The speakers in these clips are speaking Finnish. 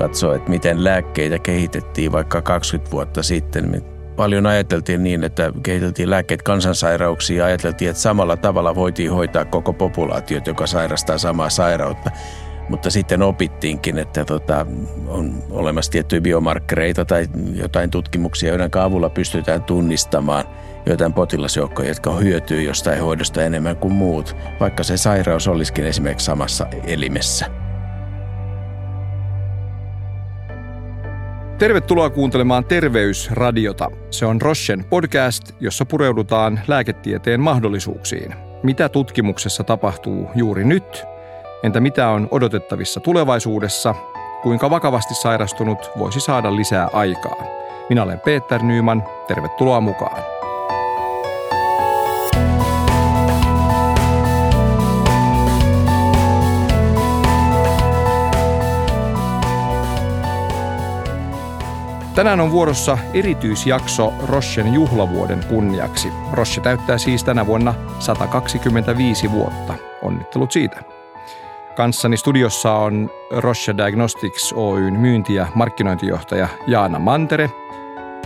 katsoo, että miten lääkkeitä kehitettiin vaikka 20 vuotta sitten. Paljon ajateltiin niin, että kehiteltiin lääkkeet kansansairauksiin ja ajateltiin, että samalla tavalla voitiin hoitaa koko populaatiot, joka sairastaa samaa sairautta. Mutta sitten opittiinkin, että tota, on olemassa tiettyjä biomarkkereita tai jotain tutkimuksia, joiden avulla pystytään tunnistamaan joitain potilasjoukkoja, jotka hyötyy jostain hoidosta enemmän kuin muut, vaikka se sairaus olisikin esimerkiksi samassa elimessä. Tervetuloa kuuntelemaan Terveysradiota. Se on Rochen podcast, jossa pureudutaan lääketieteen mahdollisuuksiin. Mitä tutkimuksessa tapahtuu juuri nyt? Entä mitä on odotettavissa tulevaisuudessa? Kuinka vakavasti sairastunut voisi saada lisää aikaa? Minä olen Peter Nyman. Tervetuloa mukaan. Tänään on vuorossa erityisjakso Roschen juhlavuoden kunniaksi. Roche täyttää siis tänä vuonna 125 vuotta. Onnittelut siitä. Kanssani studiossa on Roche Diagnostics Oyn myynti- ja markkinointijohtaja Jaana Mantere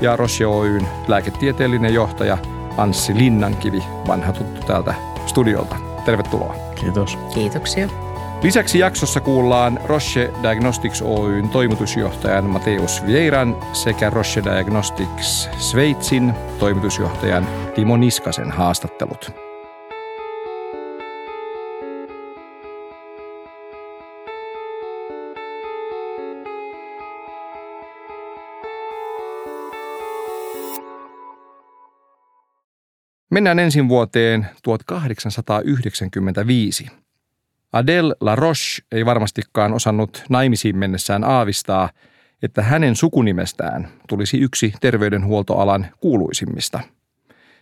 ja Roche Oyn lääketieteellinen johtaja Anssi Linnankivi, vanha tuttu täältä studiolta. Tervetuloa. Kiitos. Kiitoksia. Lisäksi jaksossa kuullaan Roche Diagnostics Oyn toimitusjohtajan Mateus Vieiran sekä Roche Diagnostics Sveitsin toimitusjohtajan Timo Niskasen haastattelut. Mennään ensin vuoteen 1895. Adele Laroche ei varmastikaan osannut naimisiin mennessään aavistaa, että hänen sukunimestään tulisi yksi terveydenhuoltoalan kuuluisimmista.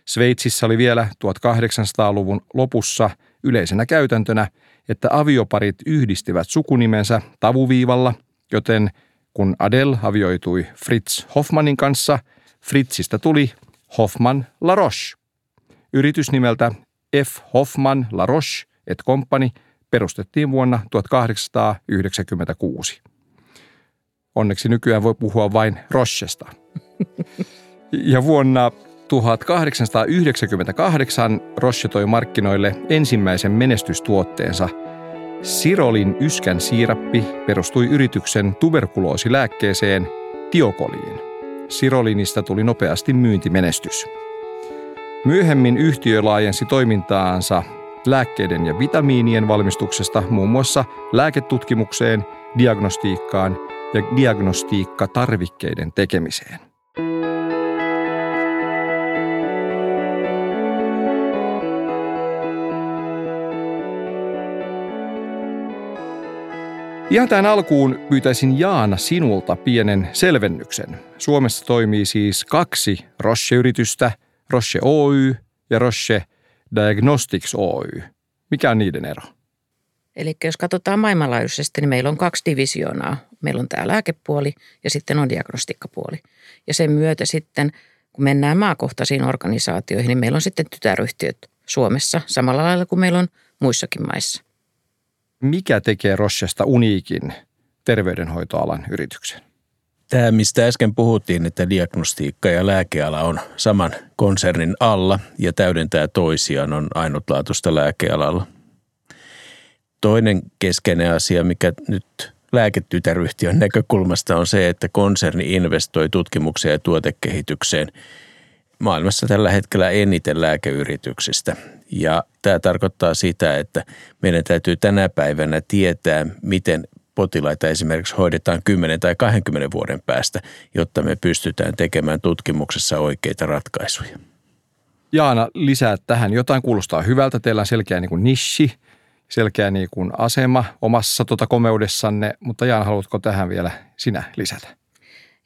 Sveitsissä oli vielä 1800-luvun lopussa yleisenä käytäntönä, että avioparit yhdistivät sukunimensä tavuviivalla, joten kun Adele avioitui Fritz Hoffmanin kanssa, Fritzistä tuli Hoffman Laroche. Yritys nimeltä F. Hoffman Laroche et Company – perustettiin vuonna 1896. Onneksi nykyään voi puhua vain Rochesta. Ja vuonna 1898 Roche toi markkinoille ensimmäisen menestystuotteensa. Sirolin yskän siirappi perustui yrityksen tuberkuloosilääkkeeseen tiokoliin. Sirolinista tuli nopeasti myyntimenestys. Myöhemmin yhtiö laajensi toimintaansa lääkkeiden ja vitamiinien valmistuksesta muun muassa lääketutkimukseen, diagnostiikkaan ja diagnostiikkatarvikkeiden tekemiseen. Ihan tähän alkuun pyytäisin Jaana sinulta pienen selvennyksen. Suomessa toimii siis kaksi Roche-yritystä, Roche Oy ja Roche Diagnostics Oy. Mikä on niiden ero? Eli jos katsotaan maailmanlaajuisesti, niin meillä on kaksi divisioonaa. Meillä on tämä lääkepuoli ja sitten on diagnostiikkapuoli. Ja sen myötä sitten, kun mennään maakohtaisiin organisaatioihin, niin meillä on sitten tytäryhtiöt Suomessa samalla lailla kuin meillä on muissakin maissa. Mikä tekee Rochesta uniikin terveydenhoitoalan yrityksen? Tämä, mistä äsken puhuttiin, että diagnostiikka ja lääkeala on saman konsernin alla ja täydentää toisiaan, on ainutlaatuista lääkealalla. Toinen keskeinen asia, mikä nyt lääketytäryhtiön näkökulmasta on se, että konserni investoi tutkimukseen ja tuotekehitykseen maailmassa tällä hetkellä eniten lääkeyrityksistä. Ja tämä tarkoittaa sitä, että meidän täytyy tänä päivänä tietää, miten potilaita esimerkiksi hoidetaan 10 tai 20 vuoden päästä, jotta me pystytään tekemään tutkimuksessa oikeita ratkaisuja. Jaana, lisää tähän. Jotain kuulostaa hyvältä. Teillä on selkeä niin kuin nishi, selkeä niin kuin asema omassa tuota komeudessanne, mutta Jaana, haluatko tähän vielä sinä lisätä?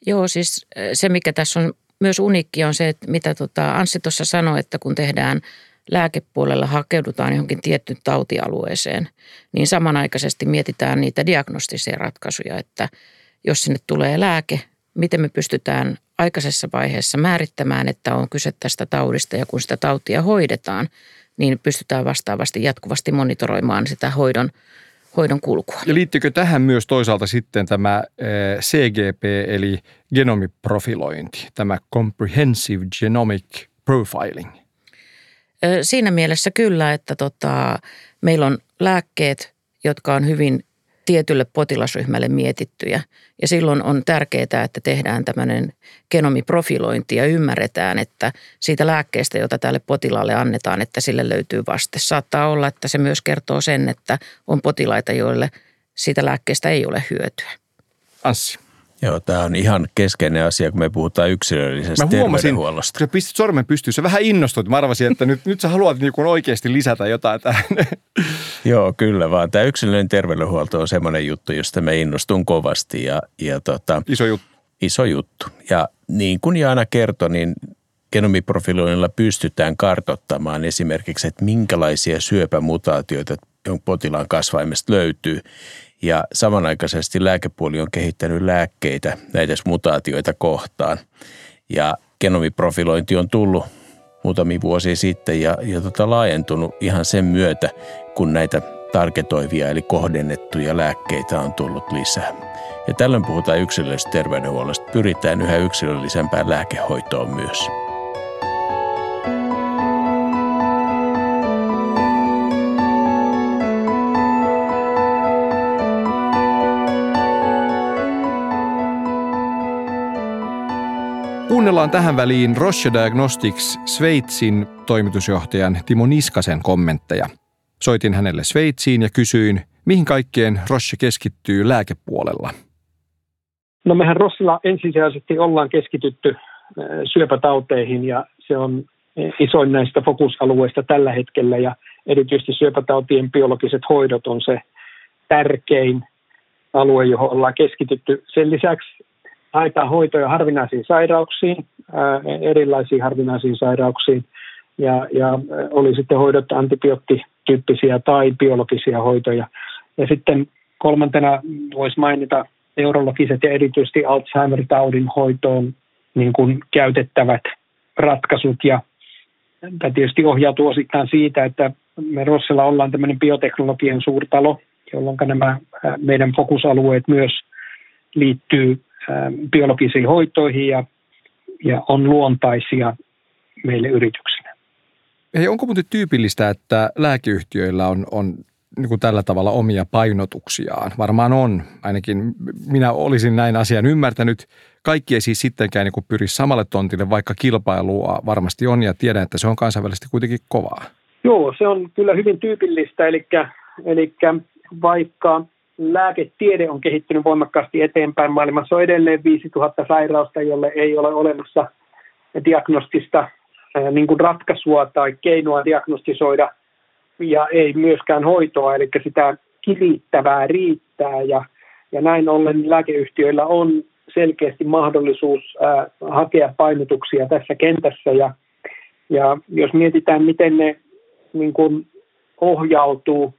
Joo, siis se mikä tässä on myös uniikki on se, että mitä tota Anssi tuossa sanoi, että kun tehdään – lääkepuolella hakeudutaan johonkin tiettyyn tautialueeseen, niin samanaikaisesti mietitään niitä diagnostisia ratkaisuja, että jos sinne tulee lääke, miten me pystytään aikaisessa vaiheessa määrittämään, että on kyse tästä taudista ja kun sitä tautia hoidetaan, niin pystytään vastaavasti jatkuvasti monitoroimaan sitä hoidon, hoidon kulkua. Ja liittyykö tähän myös toisaalta sitten tämä CGP eli genomiprofilointi, tämä Comprehensive Genomic Profiling? Siinä mielessä kyllä, että tota, meillä on lääkkeet, jotka on hyvin tietylle potilasryhmälle mietittyjä. Ja silloin on tärkeää, että tehdään tämmöinen genomiprofilointi ja ymmärretään, että siitä lääkkeestä, jota tälle potilaalle annetaan, että sille löytyy vaste. Saattaa olla, että se myös kertoo sen, että on potilaita, joille siitä lääkkeestä ei ole hyötyä. Anssi. Joo, tämä on ihan keskeinen asia, kun me puhutaan yksilöllisestä Mä huomasin, terveydenhuollosta. kun sä pistit sormen pystyyn, sä vähän innostuit. Mä arvasin, että nyt, nyt sä haluat niin oikeasti lisätä jotain tähän. Joo, kyllä vaan. Tämä yksilöllinen terveydenhuolto on semmoinen juttu, josta me innostun kovasti. Ja, ja tota, Iso juttu. Iso juttu. Ja niin kuin Jaana kertoi, niin genomiprofiloinnilla pystytään kartottamaan esimerkiksi, että minkälaisia syöpämutaatioita potilaan kasvaimesta löytyy. Ja samanaikaisesti lääkepuoli on kehittänyt lääkkeitä näitä mutaatioita kohtaan. Ja genomiprofilointi on tullut muutamia vuosia sitten ja, ja tota laajentunut ihan sen myötä, kun näitä tarketoivia eli kohdennettuja lääkkeitä on tullut lisää. Ja tällöin puhutaan yksilöllisestä terveydenhuollosta. Pyritään yhä yksilöllisempään lääkehoitoon myös. Kuunnellaan tähän väliin Roche Diagnostics Sveitsin toimitusjohtajan Timo Niskasen kommentteja. Soitin hänelle Sveitsiin ja kysyin, mihin kaikkeen Roche keskittyy lääkepuolella. No mehän Rossilla ensisijaisesti ollaan keskitytty syöpätauteihin ja se on isoin näistä fokusalueista tällä hetkellä ja erityisesti syöpätautien biologiset hoidot on se tärkein alue, johon ollaan keskitytty. Sen lisäksi haetaan hoitoja harvinaisiin sairauksiin, erilaisiin harvinaisiin sairauksiin, ja, ja oli sitten hoidot antibioottityyppisiä tai biologisia hoitoja. Ja sitten kolmantena voisi mainita neurologiset ja erityisesti Alzheimer-taudin hoitoon niin kuin käytettävät ratkaisut. Ja tämä tietysti ohjautuu osittain siitä, että me Rossella ollaan tämmöinen bioteknologian suurtalo, jolloin nämä meidän fokusalueet myös liittyy biologisiin hoitoihin ja, ja on luontaisia meille yrityksinä. Hei, onko muuten tyypillistä, että lääkeyhtiöillä on, on niin kuin tällä tavalla omia painotuksiaan? Varmaan on, ainakin minä olisin näin asian ymmärtänyt. Kaikki ei siis sittenkään niin pyri samalle tontille, vaikka kilpailua varmasti on ja tiedän, että se on kansainvälisesti kuitenkin kovaa. Joo, se on kyllä hyvin tyypillistä, eli, eli vaikka lääketiede on kehittynyt voimakkaasti eteenpäin. Maailmassa on edelleen 5000 sairausta, jolle ei ole olemassa diagnostista niin kuin ratkaisua tai keinoa diagnostisoida. Ja ei myöskään hoitoa, eli sitä kirittävää riittää. Ja, ja näin ollen lääkeyhtiöillä on selkeästi mahdollisuus ää, hakea painotuksia tässä kentässä. Ja, ja jos mietitään, miten ne niin kuin ohjautuu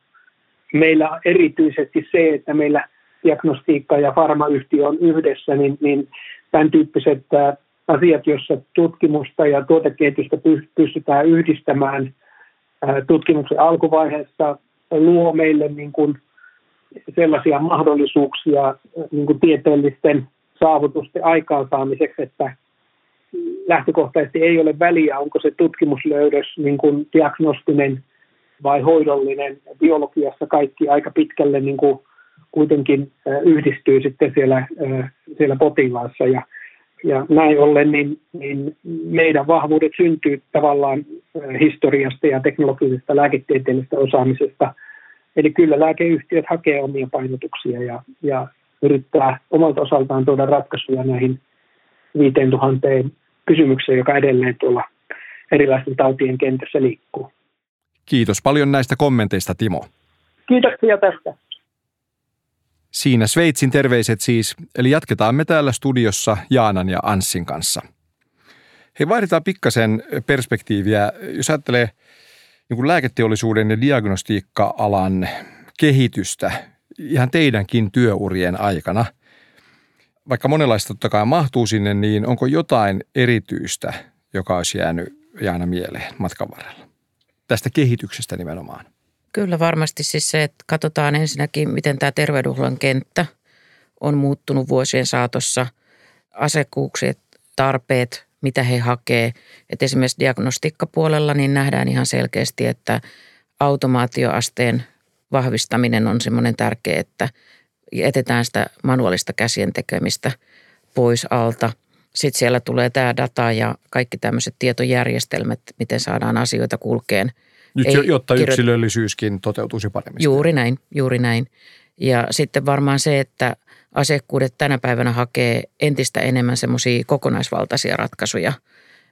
meillä erityisesti se, että meillä diagnostiikka ja farmayhtiö on yhdessä, niin, niin tämän tyyppiset asiat, joissa tutkimusta ja tuotekehitystä pystytään yhdistämään tutkimuksen alkuvaiheessa, luo meille niin kuin sellaisia mahdollisuuksia niin kuin tieteellisten saavutusten aikaansaamiseksi, että lähtökohtaisesti ei ole väliä, onko se tutkimuslöydös niin kuin diagnostinen vai hoidollinen. Biologiassa kaikki aika pitkälle niin kuin kuitenkin yhdistyy sitten siellä, siellä potilaassa ja, ja näin ollen niin, niin meidän vahvuudet syntyy tavallaan historiasta ja teknologisesta lääketieteellisestä osaamisesta. Eli kyllä lääkeyhtiöt hakee omia painotuksia ja, ja yrittää omalta osaltaan tuoda ratkaisuja näihin 5000 kysymykseen, joka edelleen tuolla erilaisten tautien kentässä liikkuu. Kiitos paljon näistä kommenteista, Timo. Kiitoksia tästä. Siinä Sveitsin terveiset siis, eli jatketaan me täällä studiossa Jaanan ja Anssin kanssa. Hei, vaihdetaan pikkasen perspektiiviä. Jos ajattelee niin lääketeollisuuden ja diagnostiikka-alan kehitystä ihan teidänkin työurien aikana, vaikka monenlaista totta kai mahtuu sinne, niin onko jotain erityistä, joka olisi jäänyt Jaana mieleen matkan varrella? Tästä kehityksestä nimenomaan? Kyllä varmasti siis se, että katsotaan ensinnäkin, miten tämä terveydenhuollon kenttä on muuttunut vuosien saatossa. Asekuukset, tarpeet, mitä he hakee. Että esimerkiksi diagnostiikkapuolella niin nähdään ihan selkeästi, että automaatioasteen vahvistaminen on semmoinen tärkeä, että etetään sitä manuaalista käsien tekemistä pois alta. Sitten siellä tulee tämä data ja kaikki tämmöiset tietojärjestelmät, miten saadaan asioita kulkeen. Nyt, Ei jotta kirjo... yksilöllisyyskin toteutuisi paremmin. Juuri näin, juuri näin. Ja sitten varmaan se, että asiakkuudet tänä päivänä hakee entistä enemmän semmoisia kokonaisvaltaisia ratkaisuja –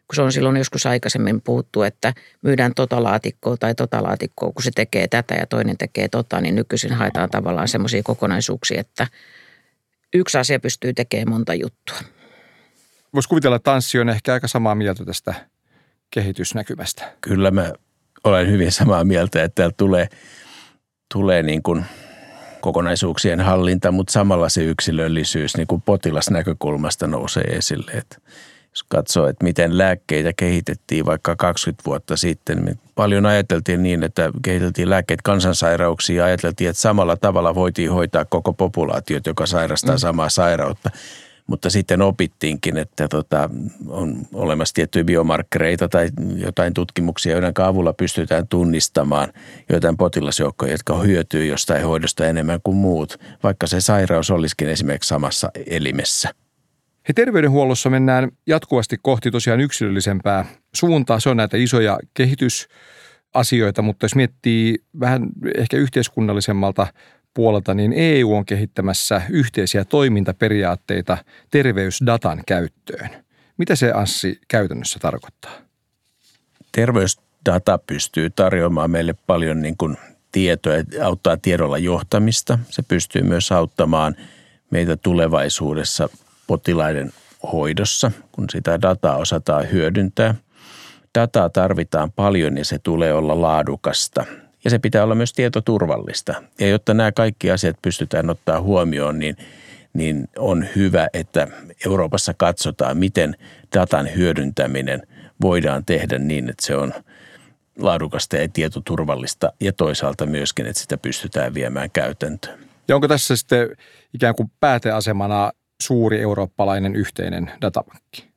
kun se on silloin joskus aikaisemmin puhuttu, että myydään tota laatikkoa tai tota laatikkoa, kun se tekee tätä ja toinen tekee tota, niin nykyisin haetaan tavallaan semmoisia kokonaisuuksia, että yksi asia pystyy tekemään monta juttua. Voisi kuvitella, että tanssi on ehkä aika samaa mieltä tästä kehitysnäkymästä. Kyllä mä olen hyvin samaa mieltä, että täällä tulee, tulee niin kuin kokonaisuuksien hallinta, mutta samalla se yksilöllisyys niin kuin potilasnäkökulmasta nousee esille. Että jos katsoo, että miten lääkkeitä kehitettiin vaikka 20 vuotta sitten, me paljon ajateltiin niin, että kehiteltiin lääkkeet kansansairauksiin ja ajateltiin, että samalla tavalla voitiin hoitaa koko populaatiot, joka sairastaa mm. samaa sairautta. Mutta sitten opittiinkin, että tota, on olemassa tiettyjä biomarkkereita tai jotain tutkimuksia, joiden avulla pystytään tunnistamaan joitain potilasjoukkoja, jotka hyötyy jostain hoidosta enemmän kuin muut, vaikka se sairaus olisikin esimerkiksi samassa elimessä – He terveydenhuollossa mennään jatkuvasti kohti tosiaan yksilöllisempää suuntaa. Se on näitä isoja kehitysasioita, mutta jos miettii vähän ehkä yhteiskunnallisemmalta puolelta, niin EU on kehittämässä yhteisiä toimintaperiaatteita terveysdatan käyttöön. Mitä se Anssi käytännössä tarkoittaa? Terveysdata pystyy tarjoamaan meille paljon niin kuin tietoa, auttaa tiedolla johtamista. Se pystyy myös auttamaan meitä tulevaisuudessa potilaiden hoidossa, kun sitä dataa osataan hyödyntää. Dataa tarvitaan paljon ja se tulee olla laadukasta. Ja se pitää olla myös tietoturvallista. Ja jotta nämä kaikki asiat pystytään ottaa huomioon, niin, niin on hyvä, että Euroopassa katsotaan, miten datan hyödyntäminen voidaan tehdä niin, että se on laadukasta ja tietoturvallista ja toisaalta myöskin, että sitä pystytään viemään käytäntöön. Ja onko tässä sitten ikään kuin pääteasemana suuri eurooppalainen yhteinen datapankki?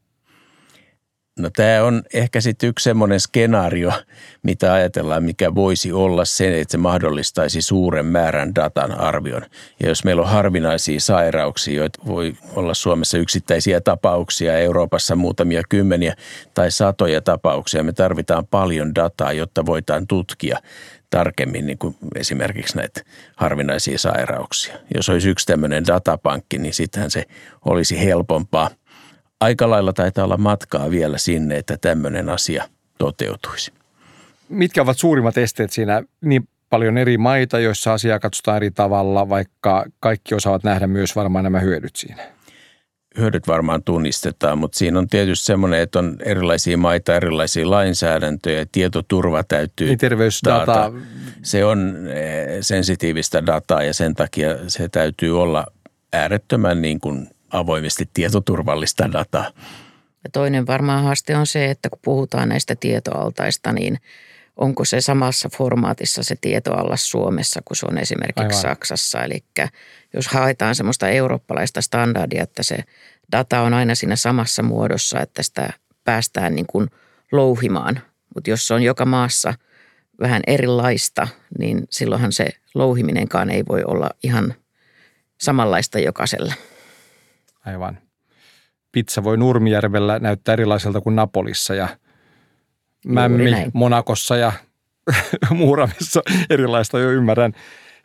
No tämä on ehkä sitten yksi semmoinen skenaario, mitä ajatellaan, mikä voisi olla se, että se mahdollistaisi suuren määrän datan arvion. Ja jos meillä on harvinaisia sairauksia, joita voi olla Suomessa yksittäisiä tapauksia, Euroopassa muutamia kymmeniä tai satoja tapauksia, me tarvitaan paljon dataa, jotta voidaan tutkia tarkemmin niin kuin esimerkiksi näitä harvinaisia sairauksia. Jos olisi yksi tämmöinen datapankki, niin sittenhän se olisi helpompaa. Aika lailla taitaa olla matkaa vielä sinne, että tämmöinen asia toteutuisi. Mitkä ovat suurimmat esteet siinä? Niin paljon eri maita, joissa asiaa katsotaan eri tavalla, vaikka kaikki osaavat nähdä myös varmaan nämä hyödyt siinä hyödyt varmaan tunnistetaan, mutta siinä on tietysti semmoinen, että on erilaisia maita, erilaisia lainsäädäntöjä, tietoturva täytyy niin terveysdata. Se on eh, sensitiivistä dataa ja sen takia se täytyy olla äärettömän niin kuin avoimesti tietoturvallista dataa. Ja toinen varmaan haaste on se, että kun puhutaan näistä tietoaltaista, niin onko se samassa formaatissa se tietoalla Suomessa, kun se on esimerkiksi Aivan. Saksassa. Eli jos haetaan semmoista eurooppalaista standardia, että se data on aina siinä samassa muodossa, että sitä päästään niin kuin louhimaan. Mutta jos se on joka maassa vähän erilaista, niin silloinhan se louhiminenkaan ei voi olla ihan samanlaista jokaisella. Aivan. Pizza voi Nurmijärvellä näyttää erilaiselta kuin Napolissa ja Mämmi Monakossa ja Muuramissa erilaista jo ymmärrän.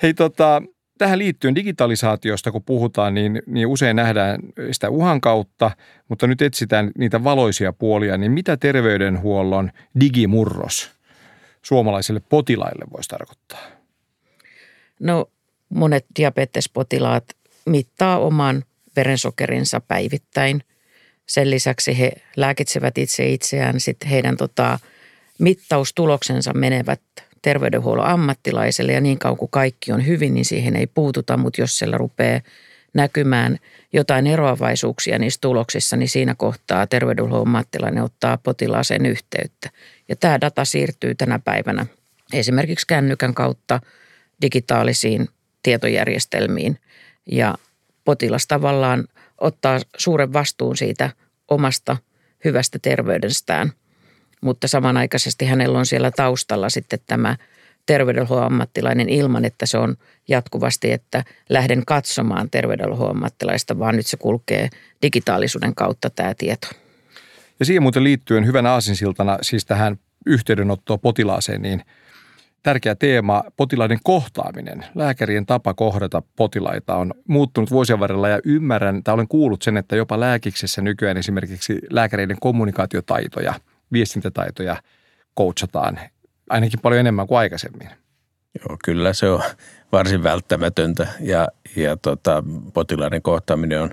Hei tota, tähän liittyen digitalisaatiosta, kun puhutaan, niin, niin usein nähdään sitä uhan kautta, mutta nyt etsitään niitä valoisia puolia. Niin mitä terveydenhuollon digimurros suomalaisille potilaille voisi tarkoittaa? No monet diabetespotilaat mittaa oman verensokerinsa päivittäin. Sen lisäksi he lääkitsevät itse itseään, sitten heidän tota, mittaustuloksensa menevät terveydenhuollon ammattilaiselle ja niin kauan kuin kaikki on hyvin, niin siihen ei puututa, mutta jos siellä rupeaa näkymään jotain eroavaisuuksia niissä tuloksissa, niin siinä kohtaa terveydenhuollon ammattilainen ottaa potilaaseen yhteyttä. Ja tämä data siirtyy tänä päivänä esimerkiksi kännykän kautta digitaalisiin tietojärjestelmiin ja potilas tavallaan ottaa suuren vastuun siitä omasta hyvästä terveydestään, mutta samanaikaisesti hänellä on siellä taustalla sitten tämä terveydenhuollon ilman, että se on jatkuvasti, että lähden katsomaan terveydenhuollon vaan nyt se kulkee digitaalisuuden kautta tämä tieto. Ja siihen muuten liittyen hyvänä aasinsiltana siis tähän yhteydenottoon potilaaseen, niin tärkeä teema, potilaiden kohtaaminen. Lääkärien tapa kohdata potilaita on muuttunut vuosien varrella ja ymmärrän, tai olen kuullut sen, että jopa lääkiksessä nykyään esimerkiksi lääkäreiden kommunikaatiotaitoja, viestintätaitoja coachataan ainakin paljon enemmän kuin aikaisemmin. Joo, kyllä se on varsin välttämätöntä ja, ja tota, potilaiden kohtaaminen on,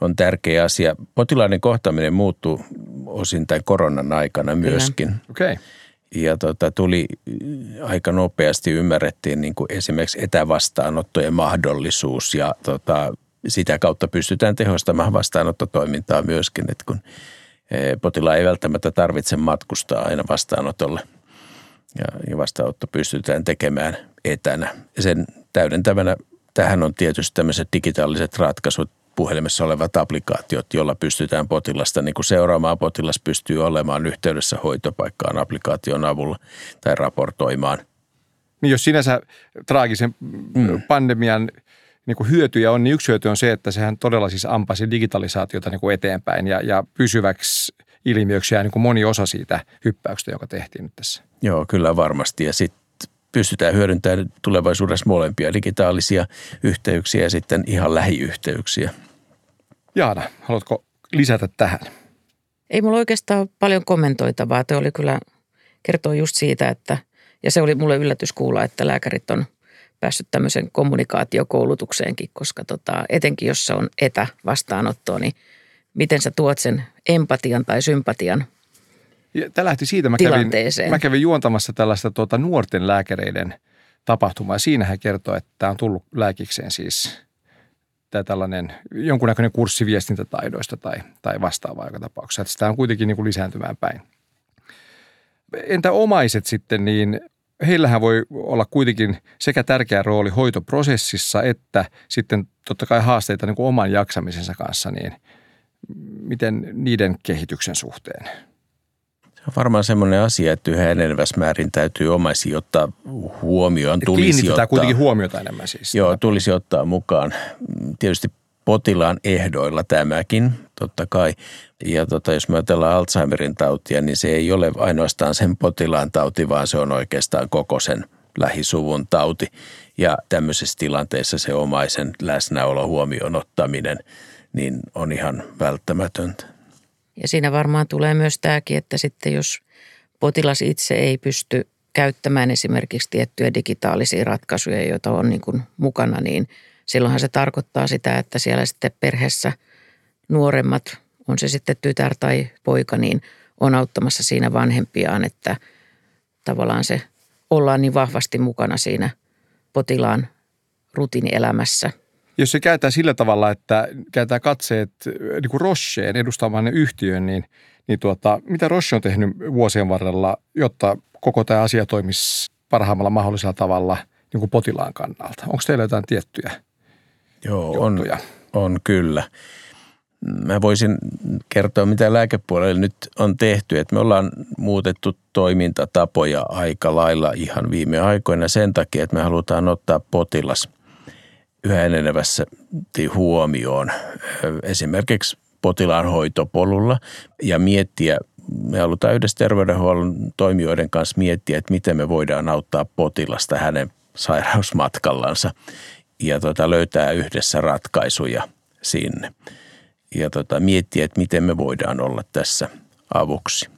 on tärkeä asia. Potilaiden kohtaaminen muuttuu osin tämän koronan aikana myöskin. Okei. Okay. Ja tota, tuli aika nopeasti ymmärrettiin niin kuin esimerkiksi etävastaanottojen mahdollisuus ja tota, sitä kautta pystytään tehostamaan vastaanottotoimintaa myöskin, että kun e, potilaan ei välttämättä tarvitse matkustaa aina vastaanotolle – ja, vastaanotto pystytään tekemään etänä. Sen täydentävänä tähän on tietysti tämmöiset digitaaliset ratkaisut, puhelimessa olevat applikaatiot, joilla pystytään potilasta niin kuin seuraamaan. Potilas pystyy olemaan yhteydessä hoitopaikkaan applikaation avulla tai raportoimaan. Niin jos sinänsä traagisen mm. pandemian niin kuin hyötyjä on, niin yksi hyöty on se, että sehän todella siis ampasi digitalisaatiota niin kuin eteenpäin ja, ja pysyväksi ilmiöksi jää niin kuin moni osa siitä hyppäyksestä, joka tehtiin nyt tässä. Joo, kyllä varmasti. Ja sitten pystytään hyödyntämään tulevaisuudessa molempia digitaalisia yhteyksiä ja sitten ihan lähiyhteyksiä. Jaana, haluatko lisätä tähän? Ei mulla oikeastaan paljon kommentoitavaa. Te oli kyllä kertoo just siitä, että ja se oli mulle yllätys kuulla, että lääkärit on päässyt tämmöisen kommunikaatiokoulutukseenkin, koska tota, etenkin jos se on etävastaanottoa, niin miten sä tuot sen empatian tai sympatian Tämä lähti siitä, mä kävin, mä kävin juontamassa tällaista tuota, nuorten lääkäreiden tapahtumaa. Siinä hän kertoo, että tämä on tullut lääkikseen siis tämä tällainen jonkunnäköinen kurssi viestintätaidoista tai, tai vastaavaa joka tapauksessa. Että sitä on kuitenkin niin kuin lisääntymään päin. Entä omaiset sitten, niin heillähän voi olla kuitenkin sekä tärkeä rooli hoitoprosessissa että sitten totta kai haasteita niin kuin oman jaksamisensa kanssa, niin miten niiden kehityksen suhteen? Se on varmaan semmoinen asia, että yhä enenevässä määrin täytyy omaisia ottaa huomioon. Tulisi ottaa, kuitenkin huomiota enemmän siis. Joo, tulisi ottaa mukaan. Tietysti potilaan ehdoilla tämäkin, totta kai. Ja tota, jos me ajatellaan Alzheimerin tautia, niin se ei ole ainoastaan sen potilaan tauti, vaan se on oikeastaan koko sen lähisuvun tauti. Ja tämmöisessä tilanteessa se omaisen läsnäolo huomioon ottaminen niin on ihan välttämätöntä. Ja siinä varmaan tulee myös tämäkin, että sitten jos potilas itse ei pysty käyttämään esimerkiksi tiettyjä digitaalisia ratkaisuja, joita on niin kuin mukana, niin silloinhan se tarkoittaa sitä, että siellä sitten perheessä nuoremmat, on se sitten tytär tai poika, niin on auttamassa siinä vanhempiaan, että tavallaan se ollaan niin vahvasti mukana siinä potilaan rutiinielämässä – jos se kääntää sillä tavalla, että kääntää katseet niin kuin Rocheen edustamaan yhtiön, niin, niin tuota, mitä Roche on tehnyt vuosien varrella, jotta koko tämä asia toimisi parhaimmalla mahdollisella tavalla niin kuin potilaan kannalta? Onko teillä jotain tiettyjä Joo, on, on kyllä. Mä voisin kertoa, mitä lääkepuolella nyt on tehty. Että me ollaan muutettu toimintatapoja aika lailla ihan viime aikoina sen takia, että me halutaan ottaa potilas – yhä enenevässä huomioon esimerkiksi potilaan hoitopolulla ja miettiä, me halutaan yhdessä terveydenhuollon toimijoiden kanssa miettiä, että miten me voidaan auttaa potilasta hänen sairausmatkallansa ja tota, löytää yhdessä ratkaisuja sinne. Ja tota, miettiä, että miten me voidaan olla tässä avuksi.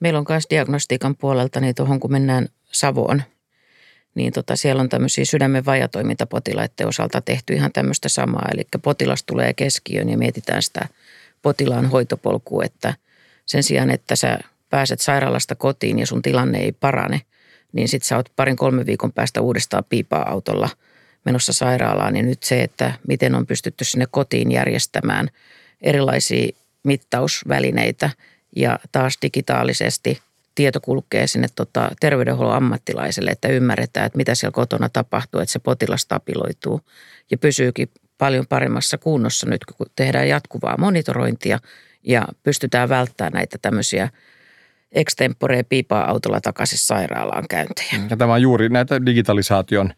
Meillä on myös diagnostiikan puolelta, niin tuohon kun mennään Savoon – niin tota, siellä on tämmöisiä sydämen vajatoimintapotilaiden osalta tehty ihan tämmöistä samaa. Eli potilas tulee keskiöön ja mietitään sitä potilaan hoitopolkua, että sen sijaan, että sä pääset sairaalasta kotiin ja sun tilanne ei parane, niin sit sä oot parin kolme viikon päästä uudestaan piipaa-autolla menossa sairaalaan. Niin nyt se, että miten on pystytty sinne kotiin järjestämään erilaisia mittausvälineitä ja taas digitaalisesti tieto kulkee sinne tota, terveydenhuollon ammattilaiselle, että ymmärretään, että mitä siellä kotona tapahtuu, että se potilas stabiloituu ja pysyykin paljon paremmassa kunnossa nyt, kun tehdään jatkuvaa monitorointia ja pystytään välttämään näitä tämmöisiä extempore piipaa autolla takaisin sairaalaan käyntejä. Ja tämä on juuri näitä digitalisaation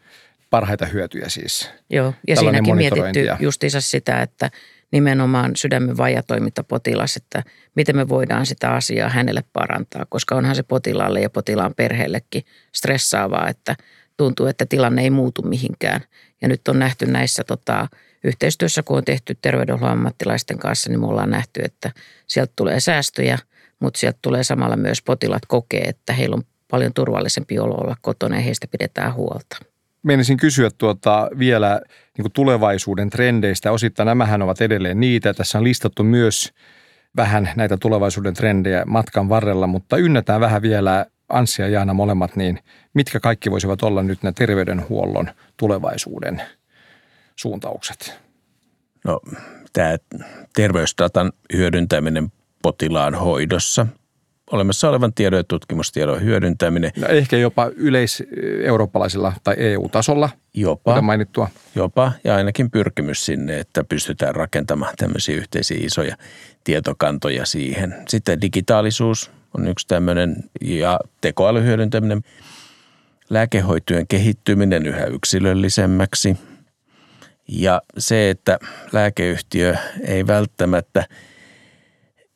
parhaita hyötyjä siis. Joo, ja siinäkin mietitty justiinsa sitä, että nimenomaan sydämen vajatoimintapotilas, että miten me voidaan sitä asiaa hänelle parantaa, koska onhan se potilaalle ja potilaan perheellekin stressaavaa, että tuntuu, että tilanne ei muutu mihinkään. Ja nyt on nähty näissä tota, yhteistyössä, kun on tehty terveydenhuollon ammattilaisten kanssa, niin me ollaan nähty, että sieltä tulee säästöjä, mutta sieltä tulee samalla myös potilaat kokee, että heillä on paljon turvallisempi olo olla kotona ja heistä pidetään huolta. Menisin kysyä tuota vielä niin tulevaisuuden trendeistä. Osittain nämähän ovat edelleen niitä. Tässä on listattu myös vähän näitä tulevaisuuden trendejä matkan varrella, mutta ynnätään vähän vielä Anssi ja Jaana molemmat, niin mitkä kaikki voisivat olla nyt ne terveydenhuollon tulevaisuuden suuntaukset? No tämä terveysdatan hyödyntäminen potilaan hoidossa – olemassa olevan tiedon ja tutkimustiedon hyödyntäminen. No ehkä jopa yleis-eurooppalaisella tai EU-tasolla, jopa, mainittua. Jopa, ja ainakin pyrkimys sinne, että pystytään rakentamaan tämmöisiä yhteisiä isoja tietokantoja siihen. Sitten digitaalisuus on yksi tämmöinen, ja tekoälyn hyödyntäminen, lääkehoitojen kehittyminen yhä yksilöllisemmäksi, ja se, että lääkeyhtiö ei välttämättä –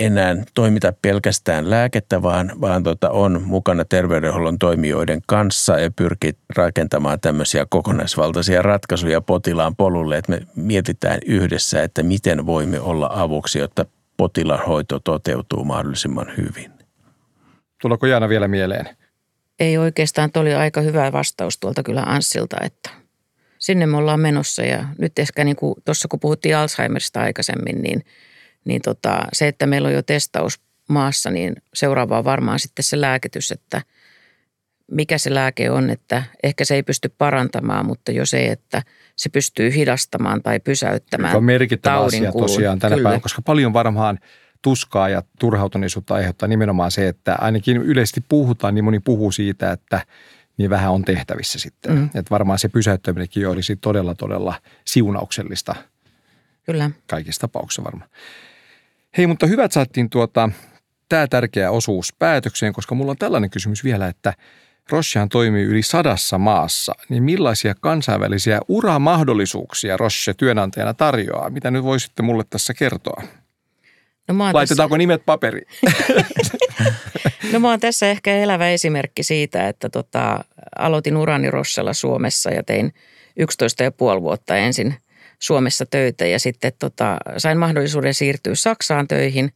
enää toimita pelkästään lääkettä, vaan, vaan tota, on mukana terveydenhuollon toimijoiden kanssa ja pyrkii rakentamaan tämmöisiä kokonaisvaltaisia ratkaisuja potilaan polulle, että me mietitään yhdessä, että miten voimme olla avuksi, jotta potilaan hoito toteutuu mahdollisimman hyvin. Tuleeko Jaana vielä mieleen? Ei oikeastaan, oli aika hyvä vastaus tuolta kyllä Anssilta, että sinne me ollaan menossa ja nyt ehkä niin kuin tuossa kun puhuttiin Alzheimerista aikaisemmin, niin – niin tota, se, että meillä on jo testaus maassa, niin seuraava on varmaan sitten se lääkitys, että mikä se lääke on, että ehkä se ei pysty parantamaan, mutta jo se, että se pystyy hidastamaan tai pysäyttämään on merkittävä asia kulun. tosiaan tänä Kyllä. päivänä, koska paljon varmaan tuskaa ja turhautuneisuutta aiheuttaa nimenomaan se, että ainakin yleisesti puhutaan, niin moni puhuu siitä, että niin vähän on tehtävissä sitten. Mm. Että varmaan se pysäyttäminenkin olisi todella, todella siunauksellista. Kyllä. Kaikissa tapauksissa varmaan. Hei, mutta hyvät saatiin tuota, tämä tärkeä osuus päätökseen, koska mulla on tällainen kysymys vielä, että Rochehan toimii yli sadassa maassa, niin millaisia kansainvälisiä uramahdollisuuksia Roche työnantajana tarjoaa? Mitä nyt voisitte mulle tässä kertoa? No Laitetaanko tässä... nimet paperiin? no mä oon tässä ehkä elävä esimerkki siitä, että tota, aloitin urani Rossella Suomessa ja tein 11,5 vuotta ensin – Suomessa töitä ja sitten tota, sain mahdollisuuden siirtyä Saksaan töihin.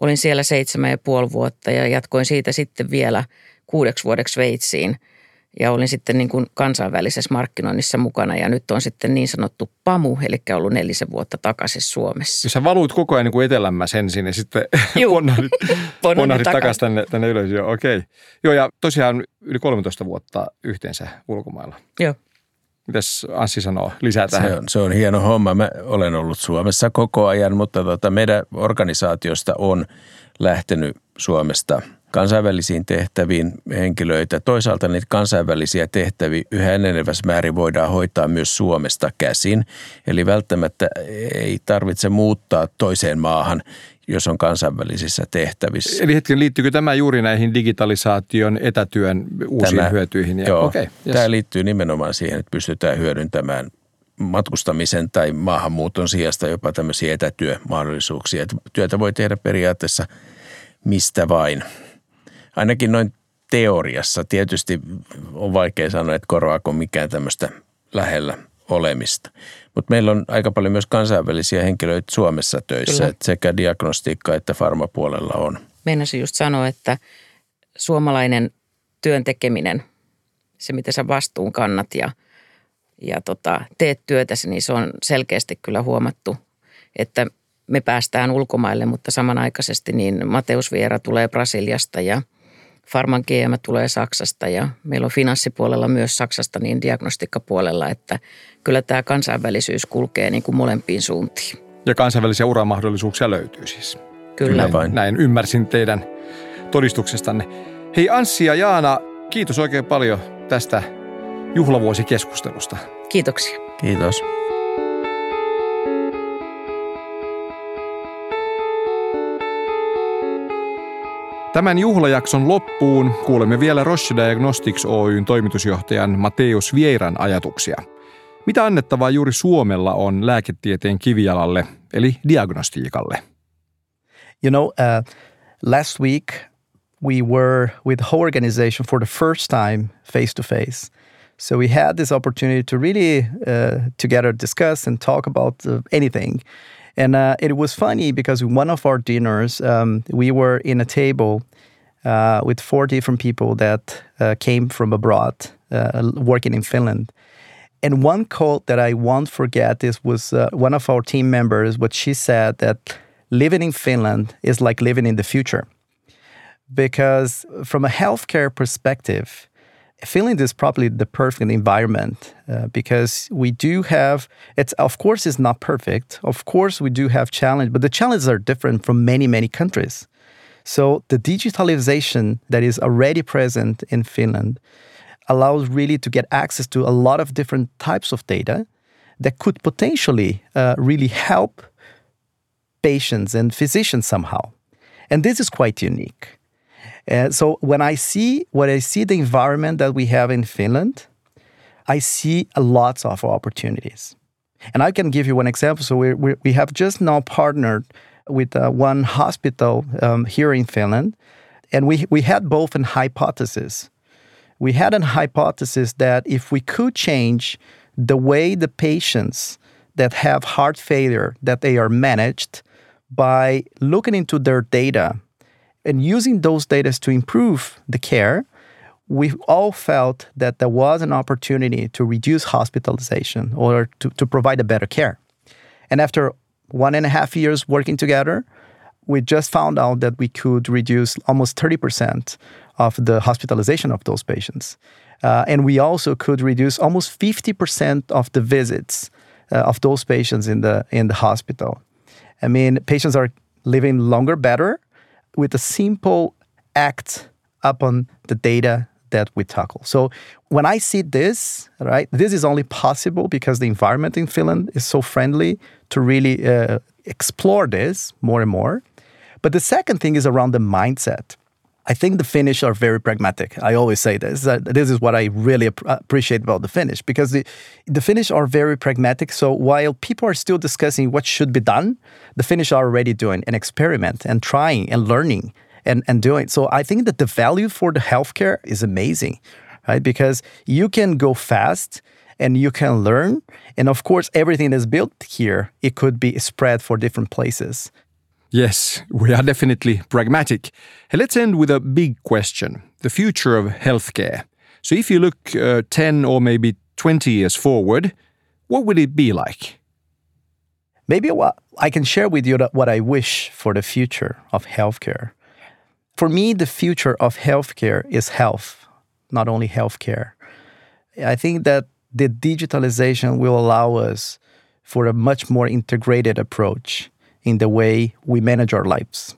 Olin siellä seitsemän ja puoli vuotta ja jatkoin siitä sitten vielä kuudeksi vuodeksi Sveitsiin. Ja olin sitten niin kuin kansainvälisessä markkinoinnissa mukana ja nyt on sitten niin sanottu PAMU, eli ollut nelisen vuotta takaisin Suomessa. Sä valuit koko ajan niin kuin etelämmässä ensin ja sitten ponnahdit, ponnahdit takaisin tänne, tänne ylös. Joo, okei. Okay. Joo, ja tosiaan yli 13 vuotta yhteensä ulkomailla. Joo. Mitäs Anssi sanoo lisää tähän? Se on, se on hieno homma. Mä olen ollut Suomessa koko ajan, mutta tota, meidän organisaatiosta on lähtenyt Suomesta kansainvälisiin tehtäviin henkilöitä. Toisaalta niitä kansainvälisiä tehtäviä yhä enenevässä määrin voidaan hoitaa myös Suomesta käsin. Eli välttämättä ei tarvitse muuttaa toiseen maahan jos on kansainvälisissä tehtävissä. Eli hetken, liittyykö tämä juuri näihin digitalisaation, etätyön uusiin tämä, hyötyihin? Ja, joo, okay, yes. tämä liittyy nimenomaan siihen, että pystytään hyödyntämään matkustamisen tai maahanmuuton sijasta jopa tämmöisiä etätyömahdollisuuksia. Että työtä voi tehdä periaatteessa mistä vain. Ainakin noin teoriassa. Tietysti on vaikea sanoa, että korvaako mikään tämmöistä lähellä olemista. Mutta meillä on aika paljon myös kansainvälisiä henkilöitä Suomessa töissä, että sekä diagnostiikka että farmapuolella on. Meinasin just sanoa, että suomalainen työn tekeminen, se miten sä vastuun kannat ja, ja tota, teet työtäsi, niin se on selkeästi kyllä huomattu, että me päästään ulkomaille, mutta samanaikaisesti niin Mateus Viera tulee Brasiliasta ja – Farman GM tulee Saksasta ja meillä on finanssipuolella myös Saksasta niin diagnostiikkapuolella, että kyllä tämä kansainvälisyys kulkee niin kuin molempiin suuntiin. Ja kansainvälisiä uramahdollisuuksia löytyy siis. Kyllä. Kyllä vain. Näin ymmärsin teidän todistuksestanne. Hei Anssi ja Jaana, kiitos oikein paljon tästä juhlavuosikeskustelusta. Kiitoksia. Kiitos. Tämän juhlajakson loppuun kuulemme vielä Roche Diagnostics Oyn toimitusjohtajan Mateus Vieiran ajatuksia. Mitä annettavaa juuri Suomella on lääketieteen kivijalalle, eli diagnostiikalle? You know, uh, last week we were with the whole organization for the first time face to face. So we had this opportunity to really uh, together discuss and talk about uh, anything. And uh, it was funny because one of our dinners, um, we were in a table uh, with four different people that uh, came from abroad, uh, working in Finland. And one quote that I won't forget is was uh, one of our team members. What she said that living in Finland is like living in the future, because from a healthcare perspective, Finland is probably the perfect environment uh, because we do have it's of course it's not perfect. Of course we do have challenge, but the challenges are different from many many countries. So the digitalization that is already present in Finland allows really to get access to a lot of different types of data that could potentially uh, really help patients and physicians somehow. And this is quite unique. Uh, so when I see when I see the environment that we have in Finland, I see lots of opportunities. And I can give you one example. So we we we have just now partnered with uh, one hospital um, here in Finland, and we we had both an hypothesis. We had a hypothesis that if we could change the way the patients that have heart failure that they are managed by looking into their data and using those data to improve the care, we all felt that there was an opportunity to reduce hospitalization or to, to provide a better care. And after one and a half years working together, we just found out that we could reduce almost 30% of the hospitalization of those patients. Uh, and we also could reduce almost 50% of the visits uh, of those patients in the in the hospital. I mean, patients are living longer, better, with a simple act upon the data that we tackle. So when I see this, right, this is only possible because the environment in Finland is so friendly to really uh, explore this more and more. But the second thing is around the mindset. I think the Finnish are very pragmatic. I always say this. this is what I really ap- appreciate about the Finnish because the, the Finnish are very pragmatic. So while people are still discussing what should be done, the Finnish are already doing an experiment and trying and learning and, and doing. So I think that the value for the healthcare is amazing, right? Because you can go fast and you can learn. And of course, everything that's built here, it could be spread for different places. Yes, we are definitely pragmatic. Let's end with a big question the future of healthcare. So, if you look uh, 10 or maybe 20 years forward, what would it be like? Maybe what I can share with you what I wish for the future of healthcare. For me, the future of healthcare is health, not only healthcare. I think that the digitalization will allow us for a much more integrated approach in the way we manage our lives.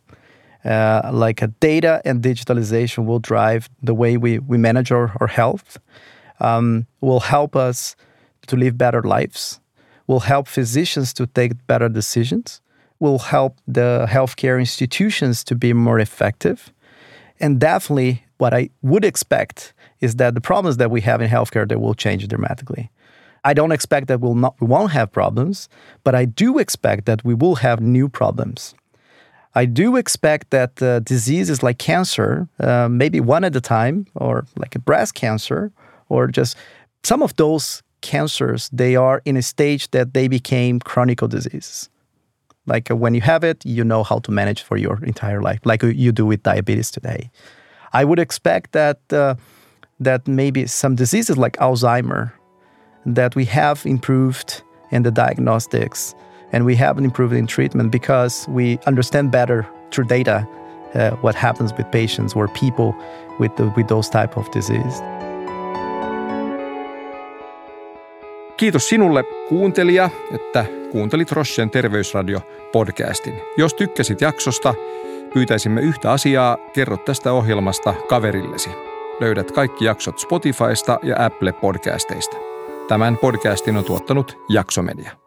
Uh, like data and digitalization will drive the way we, we manage our, our health, um, will help us to live better lives, will help physicians to take better decisions, will help the healthcare institutions to be more effective. And definitely, what I would expect is that the problems that we have in healthcare that will change dramatically. I don't expect that we'll not we won't have problems, but I do expect that we will have new problems. I do expect that uh, diseases like cancer, uh, maybe one at a time, or like a breast cancer, or just some of those cancers, they are in a stage that they became chronic diseases. Like uh, when you have it, you know how to manage for your entire life, like you do with diabetes today. I would expect that uh, that maybe some diseases like Alzheimer that we have improved in the diagnostics and we have improved in treatment because we understand better through data uh, what happens with patients or people with, the, with those type of disease. Kiitos sinulle kuuntelija, että kuuntelit Rochen terveysradio podcastin. Jos tykkäsit jaksosta, Pyytäisimme yhtä asiaa, kerro tästä ohjelmasta kaverillesi. Löydät kaikki jaksot Spotifysta ja Apple podcasteista. Tämän podcastin on tuottanut Jaksomedia.